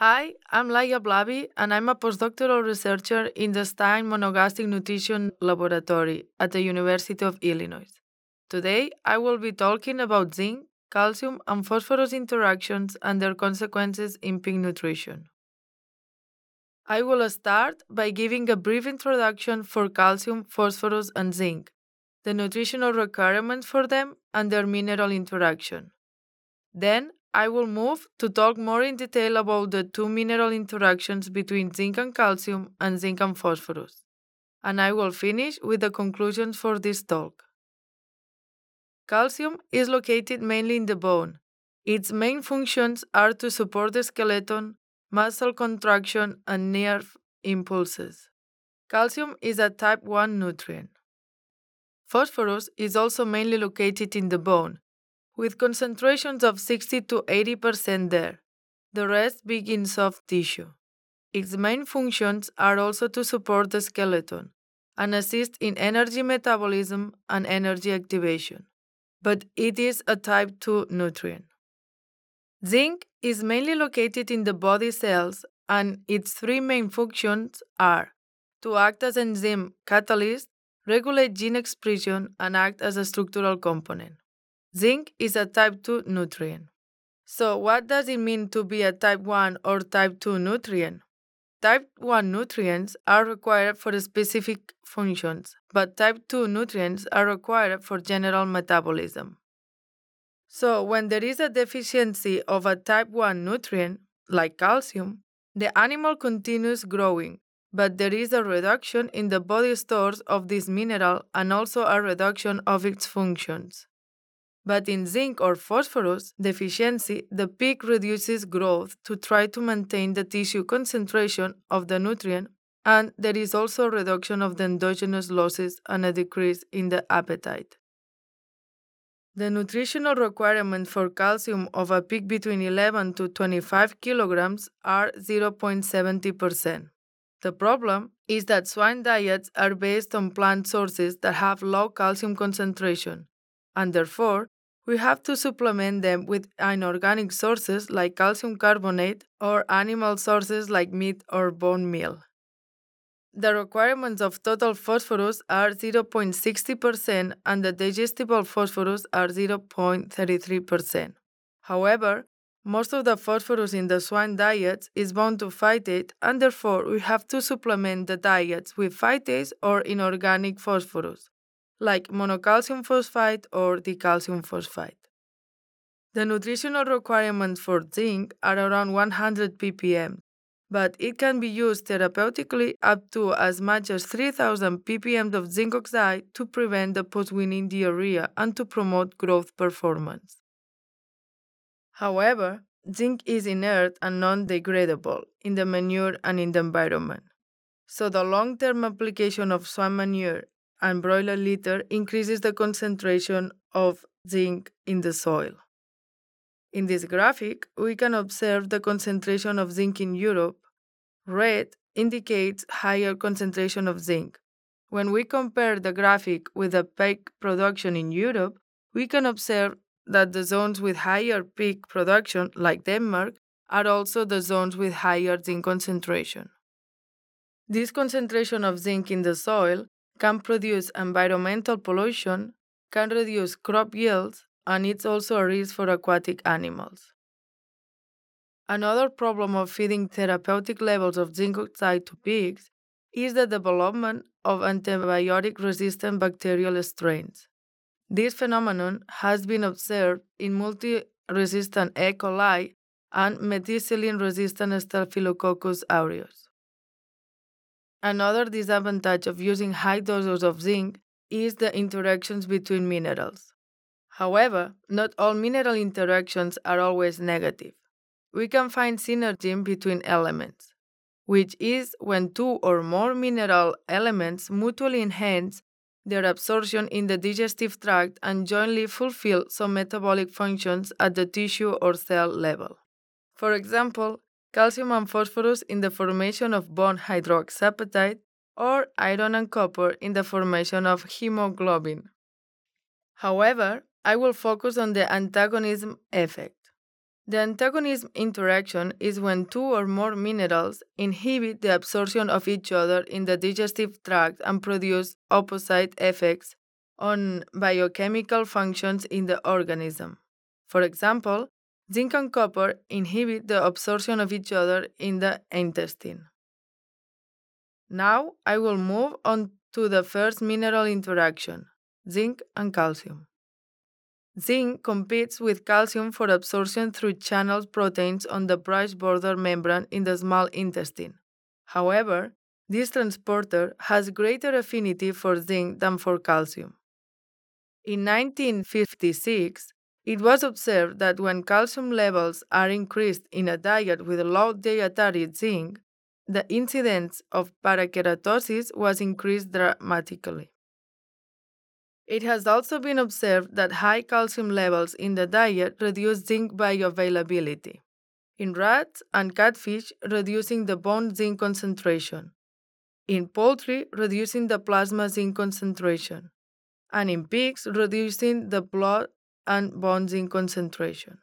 Hi, I'm Laia Blavi, and I'm a postdoctoral researcher in the Stein Monogastric Nutrition Laboratory at the University of Illinois. Today, I will be talking about zinc, calcium, and phosphorus interactions and their consequences in pig nutrition. I will start by giving a brief introduction for calcium, phosphorus, and zinc, the nutritional requirements for them, and their mineral interaction. Then, I will move to talk more in detail about the two mineral interactions between zinc and calcium and zinc and phosphorus. And I will finish with the conclusions for this talk. Calcium is located mainly in the bone. Its main functions are to support the skeleton, muscle contraction, and nerve impulses. Calcium is a type 1 nutrient. Phosphorus is also mainly located in the bone with concentrations of 60 to 80% there, the rest being in soft tissue. Its main functions are also to support the skeleton and assist in energy metabolism and energy activation, but it is a type 2 nutrient. Zinc is mainly located in the body cells, and its three main functions are to act as enzyme catalyst, regulate gene expression, and act as a structural component. Zinc is a type 2 nutrient. So, what does it mean to be a type 1 or type 2 nutrient? Type 1 nutrients are required for specific functions, but type 2 nutrients are required for general metabolism. So, when there is a deficiency of a type 1 nutrient, like calcium, the animal continues growing, but there is a reduction in the body stores of this mineral and also a reduction of its functions. But in zinc or phosphorus deficiency, the pig reduces growth to try to maintain the tissue concentration of the nutrient, and there is also a reduction of the endogenous losses and a decrease in the appetite. The nutritional requirement for calcium of a pig between 11 to 25 kilograms are 0.70%. The problem is that swine diets are based on plant sources that have low calcium concentration, and therefore we have to supplement them with inorganic sources like calcium carbonate or animal sources like meat or bone meal. The requirements of total phosphorus are 0.60% and the digestible phosphorus are 0.33%. However, most of the phosphorus in the swine diets is bound to phytate, and therefore we have to supplement the diets with phytase or inorganic phosphorus like monocalcium phosphate or dicalcium phosphate. The nutritional requirements for zinc are around 100 ppm, but it can be used therapeutically up to as much as 3000 ppm of zinc oxide to prevent the post-weaning diarrhea and to promote growth performance. However, zinc is inert and non-degradable in the manure and in the environment. So the long-term application of swine manure and broiler litter increases the concentration of zinc in the soil. In this graphic, we can observe the concentration of zinc in Europe. Red indicates higher concentration of zinc. When we compare the graphic with the peak production in Europe, we can observe that the zones with higher peak production, like Denmark, are also the zones with higher zinc concentration. This concentration of zinc in the soil can produce environmental pollution, can reduce crop yields, and it's also a risk for aquatic animals. Another problem of feeding therapeutic levels of zinc oxide to pigs is the development of antibiotic resistant bacterial strains. This phenomenon has been observed in multi resistant E. coli and methicillin resistant Staphylococcus aureus. Another disadvantage of using high doses of zinc is the interactions between minerals. However, not all mineral interactions are always negative. We can find synergy between elements, which is when two or more mineral elements mutually enhance their absorption in the digestive tract and jointly fulfill some metabolic functions at the tissue or cell level. For example, calcium and phosphorus in the formation of bone hydroxyapatite, or iron and copper in the formation of hemoglobin. However, I will focus on the antagonism effect. The antagonism interaction is when two or more minerals inhibit the absorption of each other in the digestive tract and produce opposite effects on biochemical functions in the organism. For example, zinc and copper inhibit the absorption of each other in the intestine. Now I will move on to the first mineral interaction zinc and calcium. Zinc competes with calcium for absorption through channeled proteins on the brush border membrane in the small intestine. However, this transporter has greater affinity for zinc than for calcium. In 1956, it was observed that when calcium levels are increased in a diet with low dietary zinc, the incidence of parakeratosis was increased dramatically. It has also been observed that high calcium levels in the diet reduce zinc bioavailability. In rats and catfish, reducing the bone zinc concentration. In poultry, reducing the plasma zinc concentration and in pigs, reducing the blood and bone zinc concentration.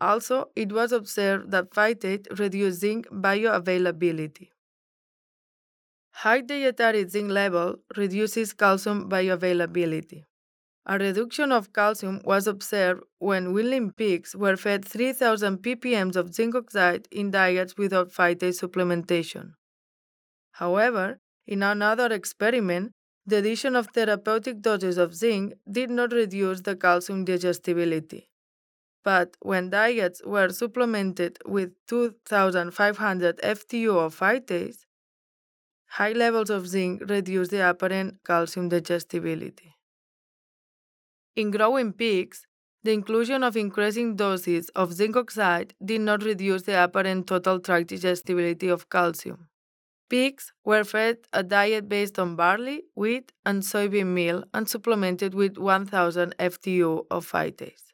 Also, it was observed that phytate reduced zinc bioavailability. High dietary zinc level reduces calcium bioavailability. A reduction of calcium was observed when weanling pigs were fed 3000 ppm of zinc oxide in diets without phytate supplementation. However, in another experiment, the addition of therapeutic doses of zinc did not reduce the calcium digestibility. But when diets were supplemented with 2500 FTU of phytase, high levels of zinc reduced the apparent calcium digestibility. In growing pigs, the inclusion of increasing doses of zinc oxide did not reduce the apparent total tract digestibility of calcium. Pigs were fed a diet based on barley, wheat, and soybean meal and supplemented with 1000 FTU of phytase.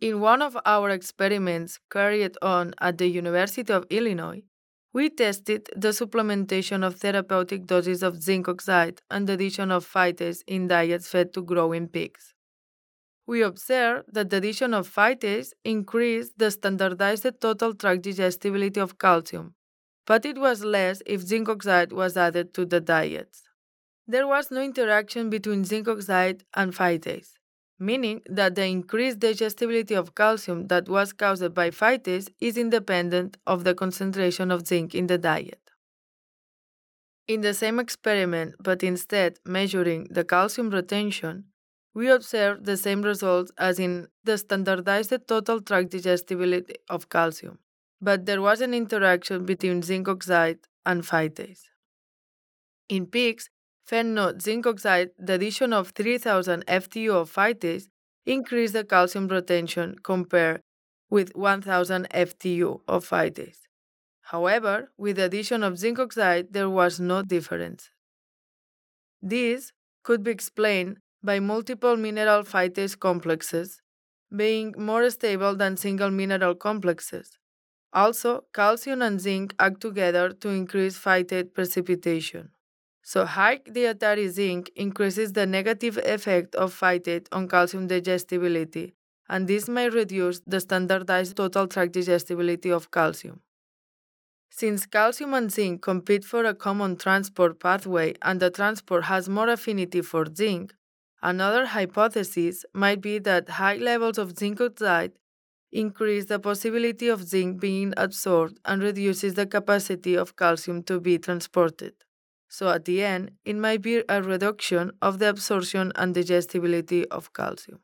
In one of our experiments carried on at the University of Illinois, we tested the supplementation of therapeutic doses of zinc oxide and the addition of phytase in diets fed to growing pigs. We observed that the addition of phytase increased the standardized total tract digestibility of calcium but it was less if zinc oxide was added to the diets. There was no interaction between zinc oxide and phytase, meaning that the increased digestibility of calcium that was caused by phytase is independent of the concentration of zinc in the diet. In the same experiment, but instead measuring the calcium retention, we observed the same results as in the standardized total tract digestibility of calcium but there was an interaction between zinc oxide and phytase. In pigs, no zinc oxide, the addition of 3000 FTU of phytase increased the calcium retention compared with 1000 FTU of phytase. However, with the addition of zinc oxide, there was no difference. This could be explained by multiple mineral phytase complexes being more stable than single mineral complexes, also, calcium and zinc act together to increase phytate precipitation. So, high dietary zinc increases the negative effect of phytate on calcium digestibility, and this may reduce the standardized total tract digestibility of calcium. Since calcium and zinc compete for a common transport pathway and the transport has more affinity for zinc, another hypothesis might be that high levels of zinc oxide increase the possibility of zinc being absorbed and reduces the capacity of calcium to be transported. So at the end, it might be a reduction of the absorption and digestibility of calcium.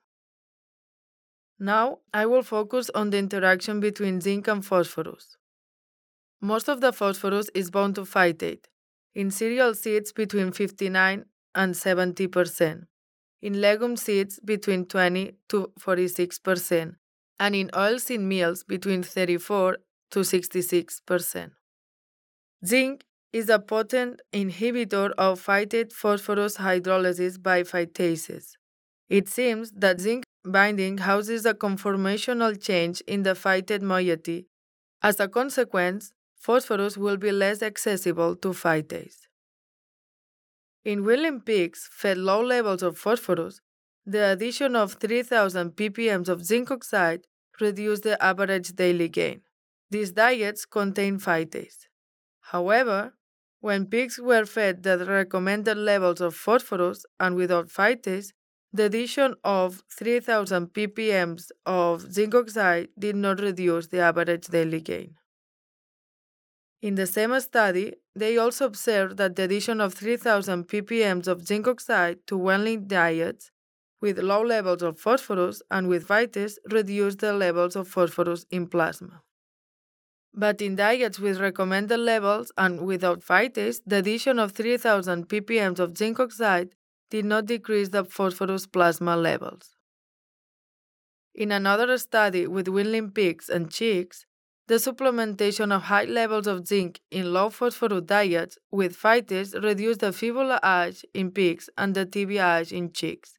Now, I will focus on the interaction between zinc and phosphorus. Most of the phosphorus is bound to phytate. In cereal seeds, between 59 and 70%. In legume seeds, between 20 to 46% and in oilseed meals between 34 to 66%. Zinc is a potent inhibitor of phytate phosphorus hydrolysis by phytases. It seems that zinc binding causes a conformational change in the phytate moiety. As a consequence, phosphorus will be less accessible to phytase. In weanling pigs fed low levels of phosphorus, the addition of 3000 ppm of zinc oxide reduce the average daily gain. These diets contain phytase. However, when pigs were fed the recommended levels of phosphorus and without phytase, the addition of 3000 ppm of zinc oxide did not reduce the average daily gain. In the same study, they also observed that the addition of 3000 ppm of zinc oxide to weanling diets with low levels of phosphorus and with phytase reduced the levels of phosphorus in plasma. But in diets with recommended levels and without phytase, the addition of 3000 ppm of zinc oxide did not decrease the phosphorus plasma levels. In another study with weanling pigs and chicks, the supplementation of high levels of zinc in low phosphorus diets with phytase reduced the fibula ash in pigs and the tibia ash in chicks,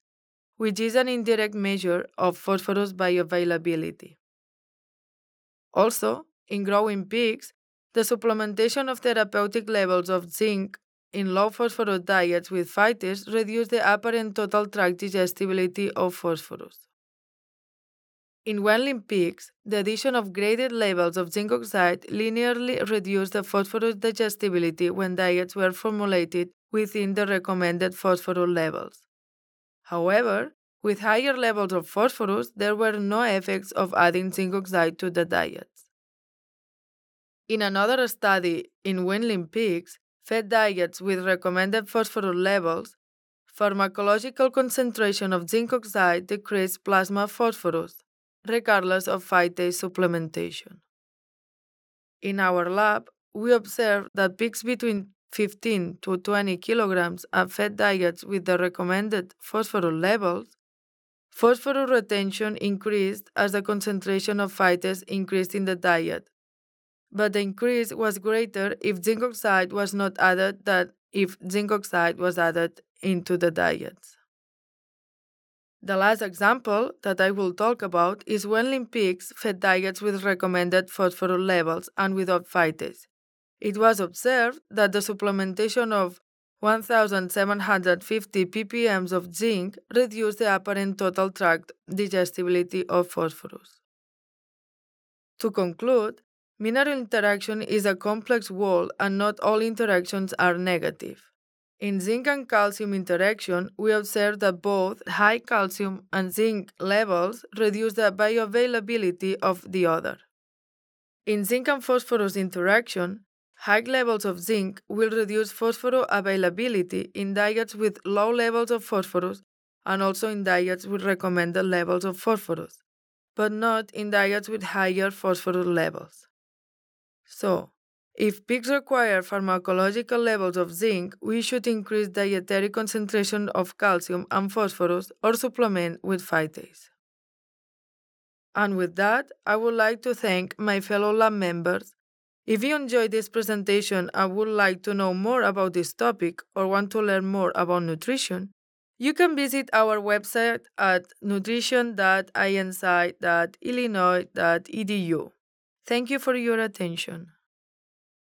which is an indirect measure of phosphorus bioavailability. Also, in growing pigs, the supplementation of therapeutic levels of zinc in low phosphorus diets with phytase reduced the apparent total tract digestibility of phosphorus. In weanling pigs, the addition of graded levels of zinc oxide linearly reduced the phosphorus digestibility when diets were formulated within the recommended phosphorus levels. However, with higher levels of phosphorus, there were no effects of adding zinc oxide to the diets. In another study in weanling pigs, fed diets with recommended phosphorus levels, pharmacological concentration of zinc oxide decreased plasma phosphorus, regardless of phytase supplementation. In our lab, we observed that pigs between 15 to 20 kilograms are fed diets with the recommended phosphorus levels. Phosphorus retention increased as the concentration of phytase increased in the diet, but the increase was greater if zinc oxide was not added than if zinc oxide was added into the diets. The last example that I will talk about is weanling pigs fed diets with recommended phosphorus levels and without phytase. It was observed that the supplementation of 1750 ppm of zinc reduced the apparent total tract digestibility of phosphorus. To conclude, mineral interaction is a complex world and not all interactions are negative. In zinc and calcium interaction, we observed that both high calcium and zinc levels reduce the bioavailability of the other. In zinc and phosphorus interaction, high levels of zinc will reduce phosphorus availability in diets with low levels of phosphorus and also in diets with recommended levels of phosphorus, but not in diets with higher phosphorus levels. So, if pigs require pharmacological levels of zinc, we should increase dietary concentration of calcium and phosphorus or supplement with phytase. And with that, I would like to thank my fellow lab members. If you enjoyed this presentation and would like to know more about this topic or want to learn more about nutrition, you can visit our website at nutrition.ansci.illinois.edu. Thank you for your attention.